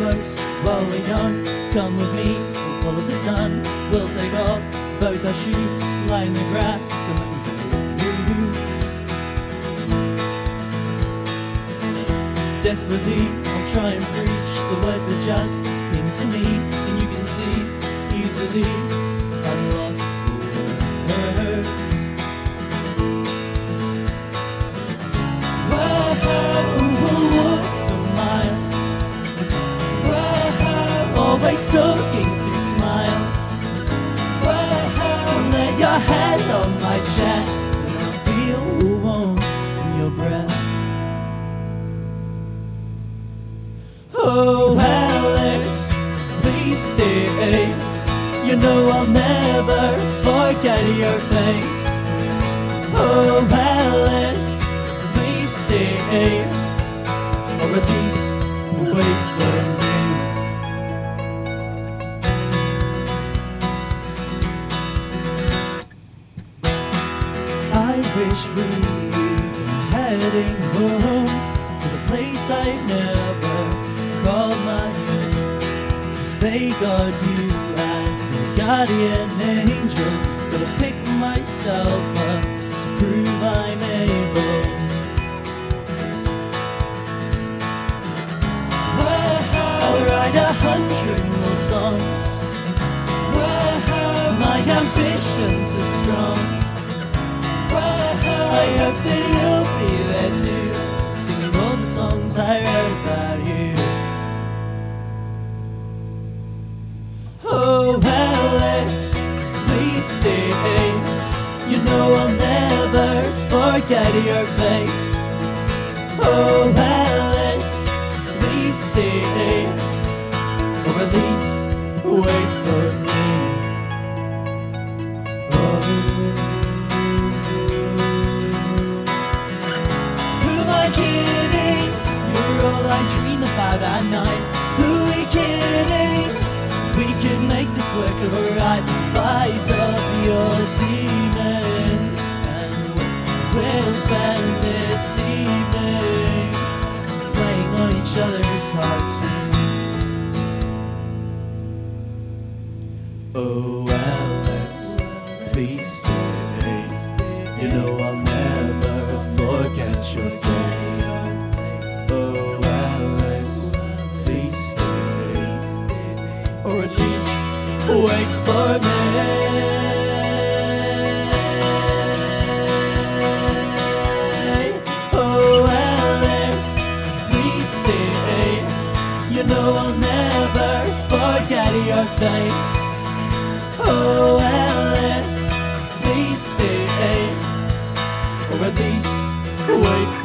close while we're young. Come with me, we'll follow the sun. We'll take off both our shoes, lie in the grass, come up the. Desperately, I'll try and preach the words that just came to me, and you can see easily always talking through smiles. Whoa, lay your head on my chest, and I'll feel the warmth in your breath. Oh, Alice, please stay. You know I'll never forget your face. Oh, Alice, please stay. Or at least wish we were heading home to the place I never called my own. Cause they got you as the guardian angel. Gotta pick myself up to prove I'm able. I'll write a hundred more songs. My ambitions are strong. I hope that you'll be there too, singing all the songs I wrote about you. Oh, Alice, please stay. You know I'll never forget your face. Oh, Alice, please stay, or at least wait I dream about at night. Who we kidding? We could make this work alright. Fight off your demons, and we'll spend this evening playing on each other's heartstrings. Oh, Alice, please stay. You know I'll never forget your face. Wait for me. Oh, Alice, please stay. You know I'll never forget your face. Oh, Alice, please stay, or at least wait.